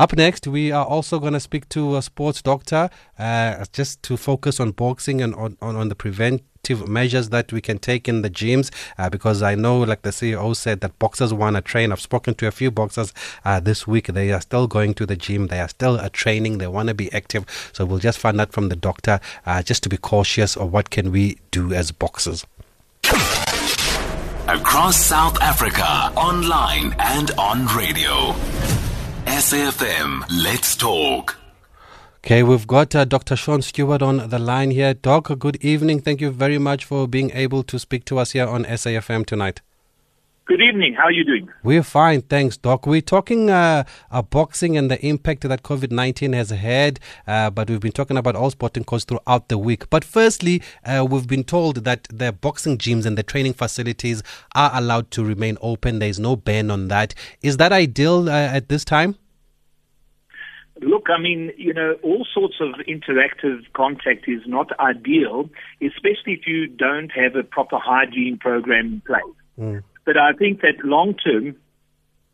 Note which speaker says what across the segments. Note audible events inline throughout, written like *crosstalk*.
Speaker 1: Up next, we are also going to speak to a sports doctor uh, just to focus on boxing and on, on, on the preventive measures that we can take in the gyms uh, because I know, like the CEO said, that boxers want to train. I've spoken to a few boxers uh, this week. They are still going to the gym, they are still uh, training, they want to be active. So we'll just find out from the doctor uh, just to be cautious of what can we do as boxers.
Speaker 2: Across South Africa, online and on radio. SAFM, let's talk.
Speaker 1: Okay, we've got uh, Dr. Sean Stewart on the line here. Doc, good evening. Thank you very much for being able to speak to us here on SAFM tonight.
Speaker 3: Good evening. How are you doing?
Speaker 1: We're fine, thanks, Doc. We're talking uh, uh, boxing and the impact that COVID 19 has had, uh, but we've been talking about all sporting codes throughout the week. But firstly, uh, we've been told that the boxing gyms and the training facilities are allowed to remain open. There's no ban on that. Is that ideal uh, at this time?
Speaker 3: Look, I mean, you know, all sorts of interactive contact is not ideal, especially if you don't have a proper hygiene program in place.
Speaker 1: Mm.
Speaker 3: But I think that long term,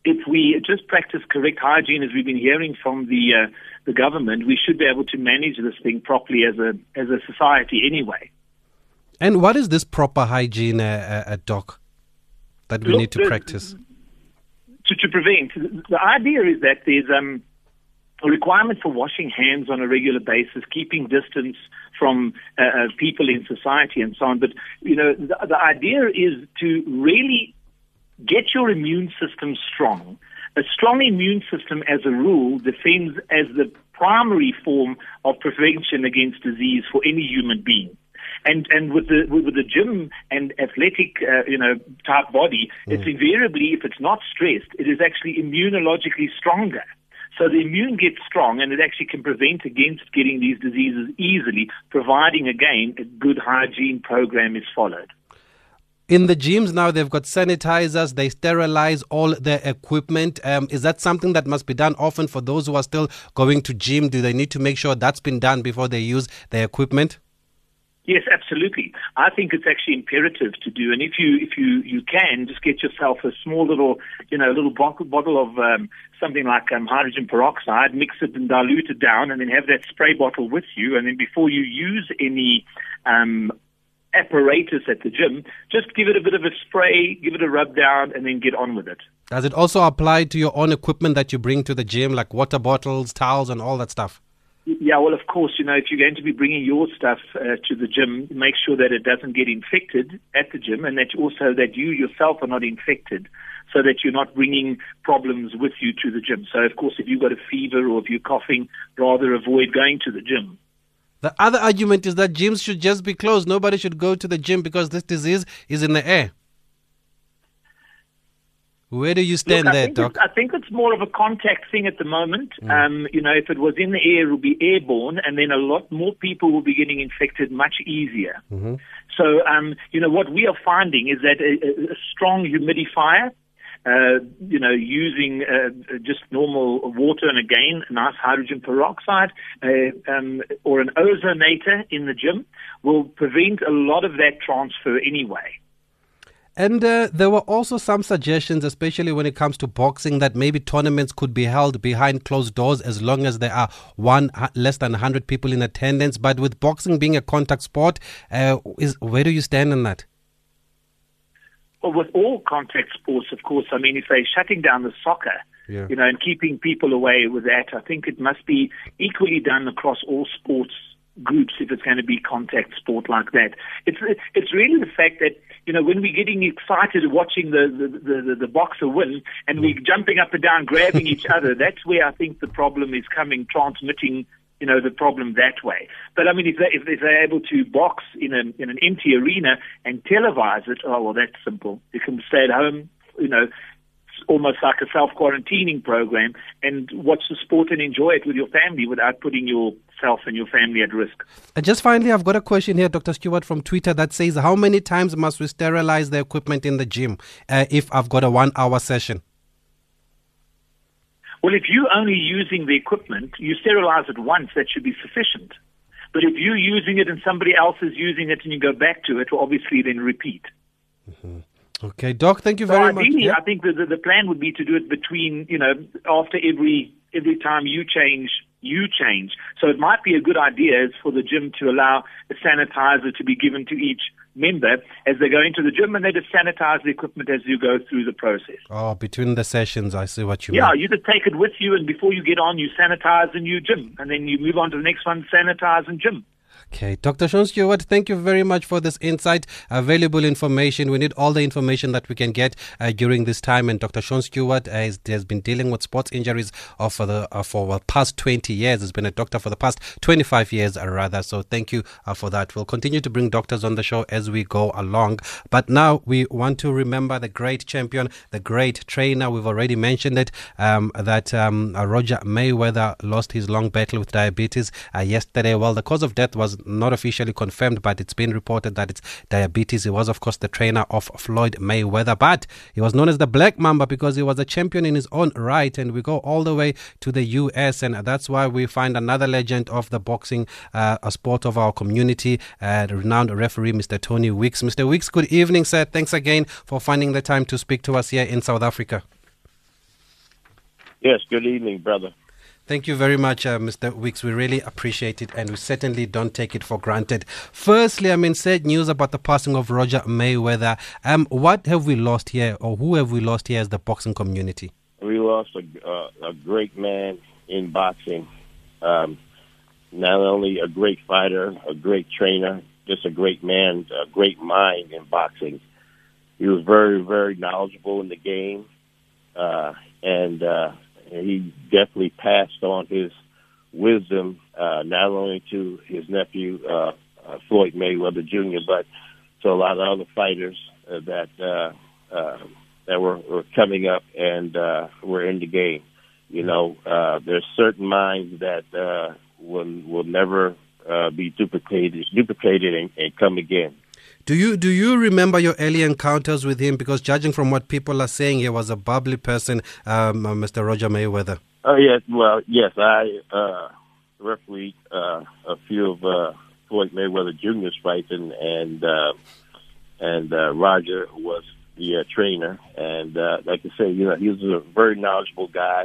Speaker 3: if we just practice correct hygiene, as we've been hearing from the uh, the government, we should be able to manage this thing properly as a as a society anyway.
Speaker 1: And what is this proper hygiene, uh, uh, Doc, that we
Speaker 3: Look,
Speaker 1: need to
Speaker 3: the-
Speaker 1: practice?
Speaker 3: to, to prevent. The idea is that there's um, a requirement for washing hands on a regular basis, keeping distance from uh, uh, people in society, and so on. But you know, the, the idea is to really get your immune system strong. A strong immune system, as a rule, defends as the primary form of prevention against disease for any human being. And and with the with the gym and athletic uh, you know type body, it's invariably if it's not stressed, it is actually immunologically stronger. So the immune gets strong, and it actually can prevent against getting these diseases easily, providing again a good hygiene program is followed.
Speaker 1: In the gyms now, they've got sanitizers, they sterilize all their equipment. Um, is that something that must be done often for those who are still going to gym? Do they need to make sure that's been done before they use their equipment?
Speaker 3: Yes, absolutely. I think it's actually imperative to do, and if you if you you can just get yourself a small little you know little bottle of um, something like um, hydrogen peroxide, mix it and dilute it down, and then have that spray bottle with you, and then before you use any um, apparatus at the gym, just give it a bit of a spray, give it a rub down, and then get on with it.
Speaker 1: Does it also apply to your own equipment that you bring to the gym, like water bottles, towels, and all that stuff?
Speaker 3: Yeah, well, of course, you know, if you're going to be bringing your stuff uh, to the gym, make sure that it doesn't get infected at the gym and that also that you yourself are not infected so that you're not bringing problems with you to the gym. So, of course, if you've got a fever or if you're coughing, rather avoid going to the gym.
Speaker 1: The other argument is that gyms should just be closed. Nobody should go to the gym because this disease is in the air. Where do you stand
Speaker 3: Look,
Speaker 1: there, Doc?
Speaker 3: I think it's more of a contact thing at the moment. Um, you know, if it was in the air, it would be airborne, and then a lot more people will be getting infected much easier. So, um, you know, what we are finding is that a- a strong humidifier, uh, you know, using uh, just normal water and again, nice hydrogen peroxide, uh, um, or an ozonator in the gym will prevent a lot of that transfer anyway.
Speaker 1: And uh, there were also some suggestions, especially when it comes to boxing, that maybe tournaments could be held behind closed doors as long as there are one less than 100 people in attendance. But with boxing being a contact sport, uh, is where do you stand on that?
Speaker 3: With all contact sports, of course, I mean, if they're shutting down the soccer,
Speaker 1: Yeah.
Speaker 3: you know, and keeping people away with that, I think it must be equally done across all sports groups if it's going to be contact sport like that. It's it's really the fact that you know when we're getting excited watching the the, the, the, the boxer win and we're jumping up and down grabbing each *laughs* other. That's where I think the problem is coming, transmitting you know the problem that way. But I mean, if they if, if they're able to box in an in an empty arena and televise it, oh well, that's simple. You can stay at home, you know. Almost like a self quarantining program and watch the sport and enjoy it with your family without putting yourself and your family at risk.
Speaker 1: And just finally, I've got a question here, Dr. Stewart from Twitter, that says, How many times must we sterilize the equipment in the gym uh, if I've got a one hour session?
Speaker 3: Well, if you're only using the equipment, you sterilize it once, that should be sufficient. But if you're using it and somebody else is using it and you go back to it, well, obviously then repeat. Mm-hmm.
Speaker 1: Okay, Doc, thank you
Speaker 3: So
Speaker 1: very much.
Speaker 3: ideally,
Speaker 1: Yeah.
Speaker 3: I think the, the, the plan would be to do it between, you know, after every every time you change, you change. So it might be a good idea for the gym to allow a sanitizer to be given to each member as they go into the gym and they just sanitize the equipment as you go through the process.
Speaker 1: Oh, between the sessions, I see what you
Speaker 3: yeah,
Speaker 1: mean.
Speaker 3: Yeah, you just take it with you and before you get on, you sanitize the new gym and then you move on to the next one, sanitize and gym.
Speaker 1: Okay, Dr. Sean Stewart, thank you very much for this insight, valuable information. We need all the information that we can get uh, during this time. And Dr. Sean Stewart has, has been dealing with sports injuries uh, for the uh, for the past 20 years. He's been a doctor for the past 25 years, uh, rather. So thank you uh, for that. We'll continue to bring doctors on the show as we go along. But now we want to remember the great champion, the great trainer. We've already mentioned it um, that um, uh, Roger Mayweather lost his long battle with diabetes yesterday. Well, the cause of death was not officially confirmed, but it's been reported that it's diabetes. He was, of course, the trainer of Floyd Mayweather, but he was known as the Black Mamba because he was a champion in his own right. And we go all the way to the US, and that's why we find another legend of the boxing, uh, a sport of our community, uh, renowned referee, Mr. Tony Weeks. Mr. Weeks, good evening, sir. Thanks again for finding the time to speak to us here in South Africa.
Speaker 4: Yes, good evening, brother.
Speaker 1: Thank you very much, uh, Mr. Weeks. We really appreciate it and we certainly don't take it for granted. Firstly, I mean, sad news about the passing of Roger Mayweather. Um, what have we lost here, or who have we lost here as the boxing community?
Speaker 4: We lost a, uh, a great man in boxing. Um, not only a great fighter, a great trainer, just a great man, a great mind in boxing. He was very, very knowledgeable in the game, uh, and uh, he definitely passed on his wisdom uh, not only to his nephew uh, uh, Floyd Mayweather Jr., but to a lot of other fighters uh, that uh, uh, that were, were coming up and uh, were in the game. You know, uh, there's certain minds that uh, will will never uh, be duplicated, duplicated and, and come again.
Speaker 1: Do you do you remember your early encounters with him? Because judging from what people are saying, he was a bubbly person, um, uh, Mr. Roger Mayweather.
Speaker 4: Oh yes, well yes, I uh, refereed uh, a few of uh, Floyd Mayweather Jr.'s fights, and and uh, and uh, Roger was the uh, trainer, and uh, like I say, you know, he was a very knowledgeable guy,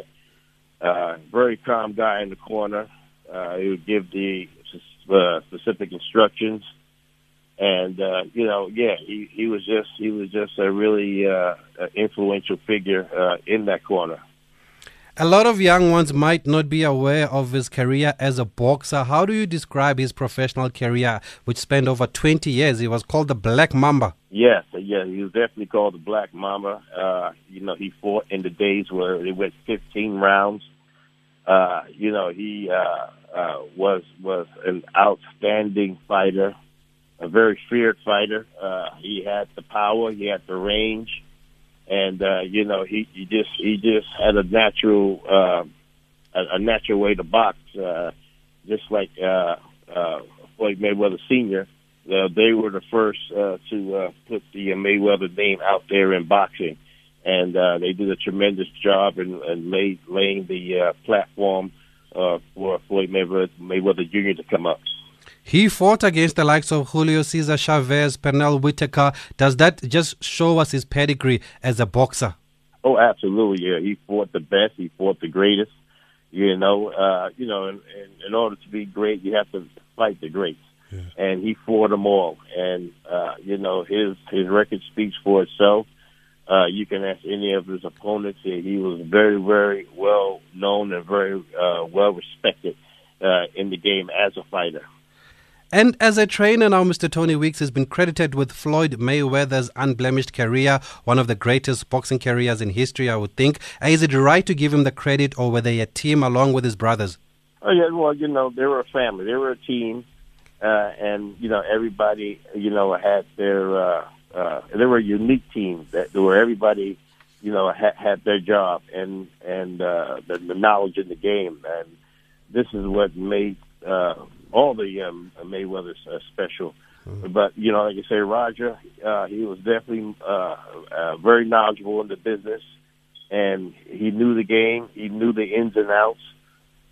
Speaker 4: uh, very calm guy in the corner. Uh, he would give the uh, specific instructions and uh, you know, yeah, he he was just he was just a really uh, influential figure uh, in that corner.
Speaker 1: A lot of young ones might not be aware of his career as a boxer. How do you describe his professional career, which spanned over 20 years? He was called the Black Mamba.
Speaker 4: Yes, yeah, he was definitely called the Black Mamba. Uh, you know, he fought in the days where it went 15 rounds. Uh, you know, he uh, uh, was was an outstanding fighter a very feared fighter. Uh, he had the power, he had the range, and uh, you know he, he just he just had a natural uh, a, a natural way to box, uh, just like uh, uh, Floyd Mayweather Senior. Uh, they were the first uh, to uh, put the Mayweather name out there in boxing, and uh, they did a tremendous job in, in lay, laying the uh, platform uh, for Floyd Mayweather, Mayweather Jr. to come up.
Speaker 1: He fought against the likes of Julio Cesar Chavez, Pernell Whitaker. Does that just show us his pedigree as a boxer?
Speaker 4: Oh, absolutely. Yeah, he fought the best. He fought the greatest. You know, uh, you know, in, in, in order to be great, you have to fight the greats. Yeah. And he fought them all. And uh, you know, his his record speaks for itself. Uh, you can ask any of his opponents. He was very, very well known and very uh, well respected uh, in the game as a fighter.
Speaker 1: And as a trainer now, Mr. Tony Weeks has been credited with Floyd Mayweather's unblemished career, one of the greatest boxing careers in history, I would think. Is it right to give him the credit, or were they a team along with his brothers?
Speaker 4: Oh yeah, well, you know, they were a family. They were a team, uh, and you know, everybody, you know, had their. Uh, uh, they were a unique team that where everybody, you know, had, had their job and and uh, the, the knowledge in the game, and this is what made. Uh, all the um, Mayweather uh, special. Mm-hmm. But you know, like you say, Roger, uh, he was definitely uh, uh, very knowledgeable in the business, and he knew the game. He knew the ins and outs.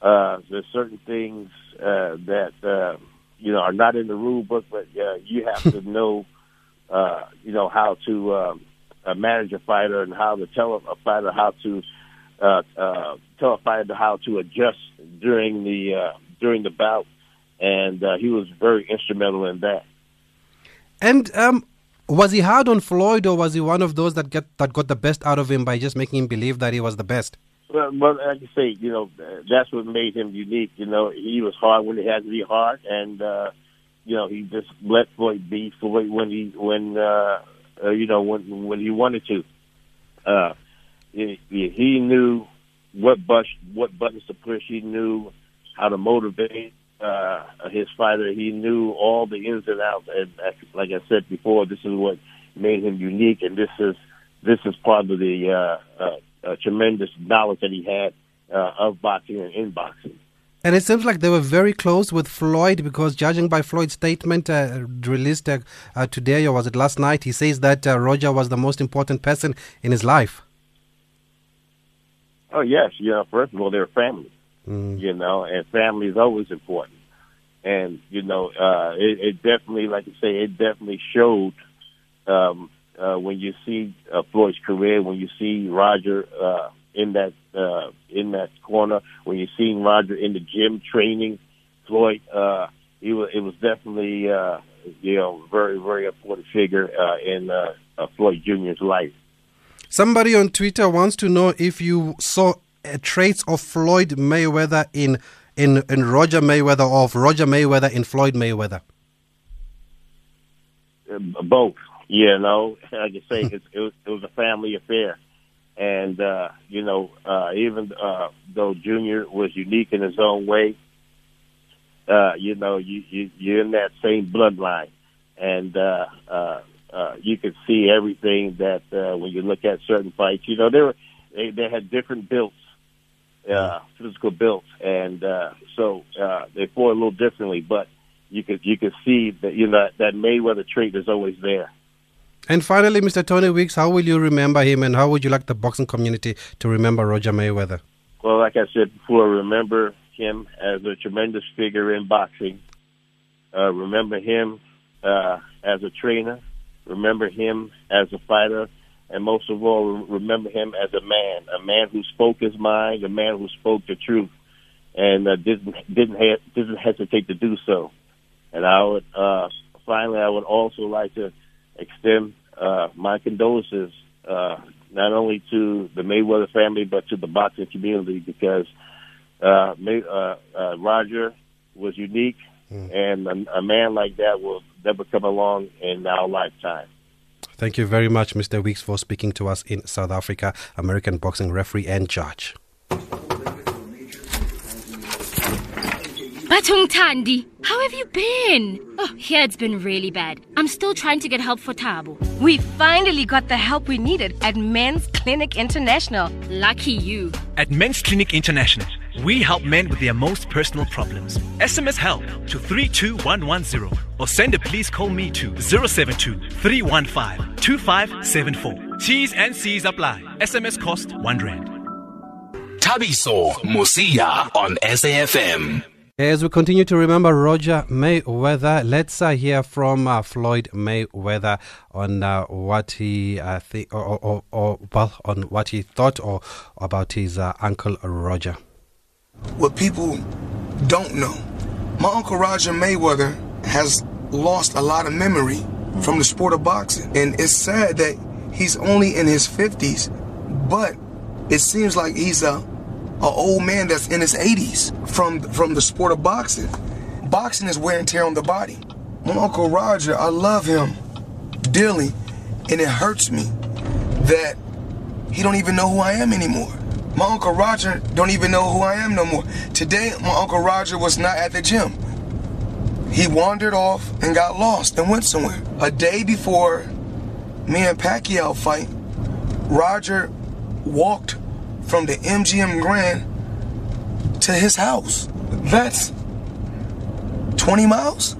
Speaker 4: Uh, there's certain things uh, that uh, you know are not in the rule book, but uh, you have to *laughs* know, uh, you know, how to um, uh, manage a fighter and how to tell a fighter how to uh, uh, tell a fighter how to adjust during the uh, during the bout, and uh, he was very instrumental in that.
Speaker 1: And um, was he hard on Floyd, or was he one of those that get that got the best out of him by just making him believe that he was the best?
Speaker 4: Well, well, like I say, you know, that's what made him unique. You know, he was hard when he had to be hard, and uh, you know, he just let Floyd be Floyd when he when uh, uh, you know when when he wanted to. Uh, he, he knew what bus what buttons to push. He knew how to motivate uh, his fighter. He knew all the ins and outs. And like I said before, this is what made him unique. And this is this is part of the uh, uh, uh, tremendous knowledge that he had uh, of boxing and in boxing.
Speaker 1: And it seems like they were very close with Floyd because, judging by Floyd's statement uh, released uh, uh, today, or was it last night, he says that uh, Roger was the most important person in his life.
Speaker 4: Oh yes, yeah. First of all, they're family, mm. you know, and family is always important. And you know, uh, it, it definitely, like I say, it definitely showed um, uh, when you see uh, Floyd's career, when you see Roger uh, in that uh, in that corner, when you see Roger in the gym training Floyd, uh, he was it was definitely uh, you know very very important figure uh, in uh, uh, Floyd Jr.'s life.
Speaker 1: Somebody on Twitter wants to know if you saw traits of Floyd Mayweather in in in Roger Mayweather or of Roger Mayweather in Floyd Mayweather.
Speaker 4: Uh, both, you know. *laughs* Like I say, it, was, it was a family affair, and uh, you know, uh, even uh, though Junior was unique in his own way, uh, you know, you, you you're in that same bloodline, and uh, uh, uh, you could see everything that uh, when you look at certain fights. You know, were they, they had different builds, uh, physical builds, and uh, so uh, they fought a little differently. But you could you could see that you know that Mayweather trait is always there.
Speaker 1: And finally, Mr. Tony Weeks, how will you remember him, and how would you like the boxing community to remember Roger Mayweather?
Speaker 4: Well, like I said before, remember him as a tremendous figure in boxing. Uh, remember him uh, as a trainer remember him as a fighter, and most of all, remember him as a man, a man who spoke his mind, a man who spoke the truth, and uh, didn't didn't ha- didn't hesitate to do so. And I would uh, finally, I would also like to extend uh, my condolences uh, not only to the Mayweather family but to the boxing community because uh, May, uh, uh, Roger was unique, mm. and a, a man like that will will come along in our lifetime.
Speaker 1: Thank you very much, Mr. Weeks, for speaking to us in South Africa, American boxing referee and judge.
Speaker 5: Batung Tandi, how have you been? Oh, here it's been really bad. I'm still trying to get help for Tabo.
Speaker 6: We finally got the help we needed at Men's Clinic International.
Speaker 5: Lucky you.
Speaker 7: At Men's Clinic International, we help men with their most personal problems. SMS help to 32110 or send a please call me to 072 315 2574. T's and C's apply. SMS cost 1 Rand.
Speaker 2: Thabiso Mosia on SAFM.
Speaker 1: As we continue to remember Roger Mayweather, let's uh, hear from uh, Floyd Mayweather on uh, what he uh, think, or, or, or, well, on what he thought or about his uh, uncle Roger.
Speaker 8: What people don't know, my uncle Roger Mayweather has lost a lot of memory from the sport of boxing, and it's sad that he's only in his fifties, but it seems like he's a an old man that's in his 80s from from the sport of boxing. Boxing is wear and tear on the body. My uncle Roger, I love him dearly, and it hurts me that he don't even know who I am anymore. My uncle Roger don't even know who I am no more. Today, my uncle Roger was not at the gym. He wandered off and got lost and went somewhere. A day before me and Pacquiao fight, Roger walked from the MGM Grand to his house. That's 20 miles.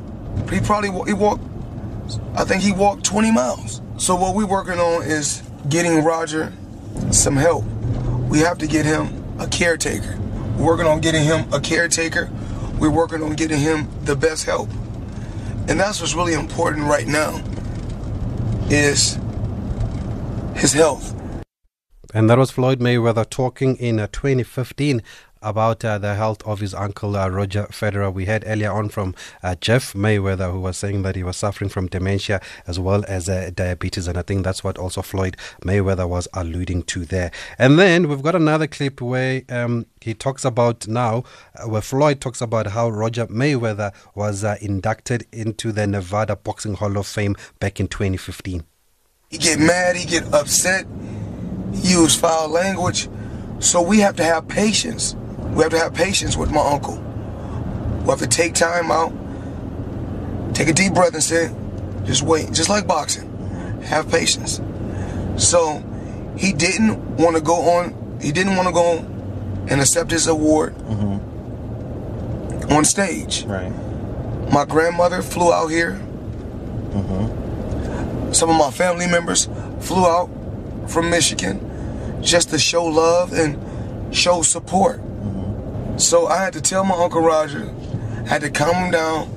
Speaker 8: He probably he walked. I think he walked 20 miles. So what we're working on is getting Roger some help. We have to get him a caretaker. We're working on getting him a caretaker. We're working on getting him the best help. And that's what's really important right now is his health.
Speaker 1: And that was Floyd Mayweather talking in uh, 2015 about uh, the health of his uncle uh, Roger Federer. We heard earlier on from uh, Jeff Mayweather, who was saying that he was suffering from dementia as well as uh, diabetes, and I think that's what also Floyd Mayweather was alluding to there. And then we've got another clip where um, he talks about now, uh, where Floyd talks about how Roger Mayweather was uh, inducted into the Nevada Boxing Hall of Fame back in 2015.
Speaker 8: He get mad, he get upset, he use foul language. So we have to have patience. We have to have patience with my uncle. We have to take time out, take a deep breath and say, just wait, just like boxing. Have patience. So he didn't want to go on, he didn't want to go and accept his award on stage.
Speaker 9: Right.
Speaker 8: My grandmother flew out here. Mhm. Some of my family members flew out from Michigan just to show love and show support. So I had to tell my Uncle Roger, I had to calm him down.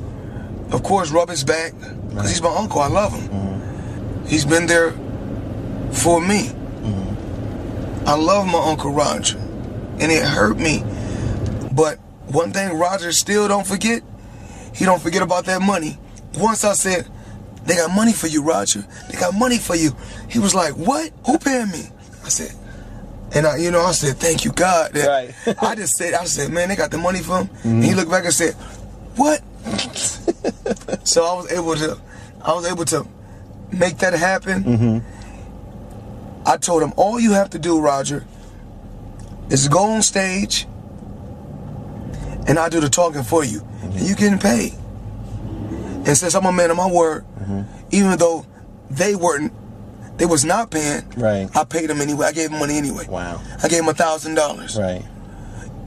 Speaker 8: Of course, rub his back, because he's my uncle. I love him. Mm-hmm. He's been there for me. Mm-hmm. I love my Uncle Roger, and it hurt me. But one thing Roger still don't forget, he don't forget about that money. Once I said, they got money for you, Roger. They got money for you. He was like, what? Who paying me? I said, and I, you know, I said, thank you, God.
Speaker 9: Right. *laughs*
Speaker 8: I just said, I said, man, they got the money for him. And he mm-hmm. looked back and said, what? *laughs* so I was able to, I was able to make that happen. Mm-hmm. I told him, all you have to do, Roger, is go on stage and I do the talking for you. Mm-hmm. And you getting paid. And since I'm a man of my word, even though they weren't, they was not paying,
Speaker 9: Right.
Speaker 8: I paid him anyway. I gave him money anyway.
Speaker 9: Wow.
Speaker 8: I gave him a thousand dollars.
Speaker 9: Right.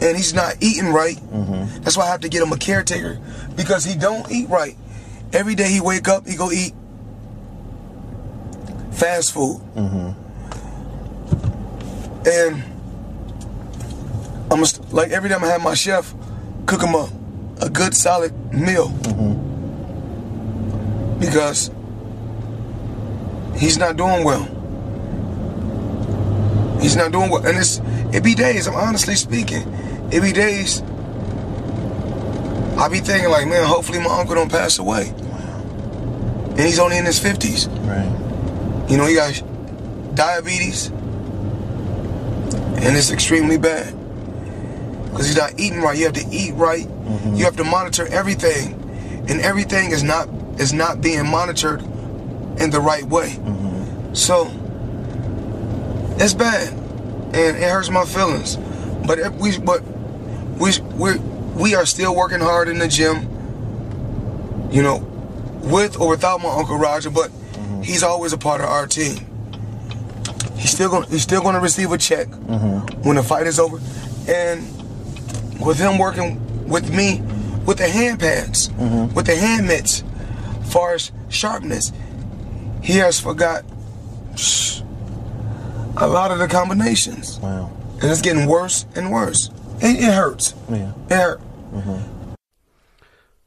Speaker 8: And he's not eating right. Mm-hmm. That's why I have to get him a caretaker because he don't eat right. Every day he wake up, he go eat fast food. Mm-hmm. And I'm st- like every time I have my chef cook him a, a good solid meal mm-hmm. because he's not doing well. He's not doing well, and it's it be days. I'm honestly speaking, it be days. I be thinking like, man, hopefully my uncle don't pass away, and he's only in his fifties.
Speaker 9: Right.
Speaker 8: You know, he got diabetes, and it's extremely bad because he's not eating right. You have to eat right. Mm-hmm. You have to monitor everything, and everything is not is not being monitored in the right way. So it's bad, and it hurts my feelings. But if we but we we we are still working hard in the gym. You know, with or without my uncle Roger, but he's always a part of our team. He's still going. He's still going to receive a check when the fight is over, and with him working with me with the hand pads, with the hand mitts, far as sharpness, he has forgot psh, a lot of the combinations,
Speaker 9: Wow.
Speaker 8: and it's getting worse and worse. It, it hurts.
Speaker 9: Yeah.
Speaker 8: It hurt. Mm-hmm.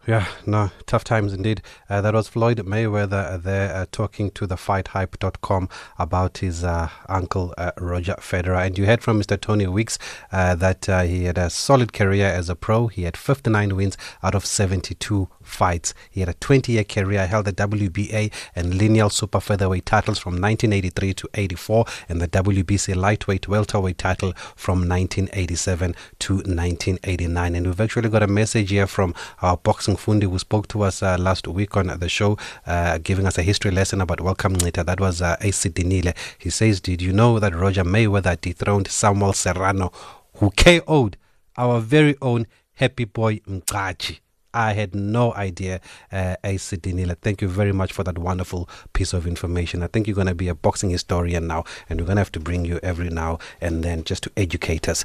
Speaker 1: Yeah, no, tough times indeed. Uh, that was Floyd Mayweather uh, there uh, talking to the FightHype.com about his uh, uncle uh, Roger Federer. And you heard from Mr. Tony Weeks uh, that he had a solid career as a pro. He had 59 wins out of 72 fights. He had a 20 year career, held the WBA and lineal super featherweight titles from 1983 to 84, and the WBC lightweight welterweight title from 1987 to 1989. And we've actually got a message here from our boxing fundi who spoke to us uh, last week on the show, uh, giving us a history lesson about Welcome Ncita. That was uh, AC Dinile. He says, Did you know that Roger Mayweather dethroned Samuel Serrano, who KO'd our very own Happy Boy Mgxaji? I had no idea, uh, AC Dinila. Thank you very much for that wonderful piece of information. I think you're going to be a boxing historian now, and we're going to have to bring you every now and then just to educate us.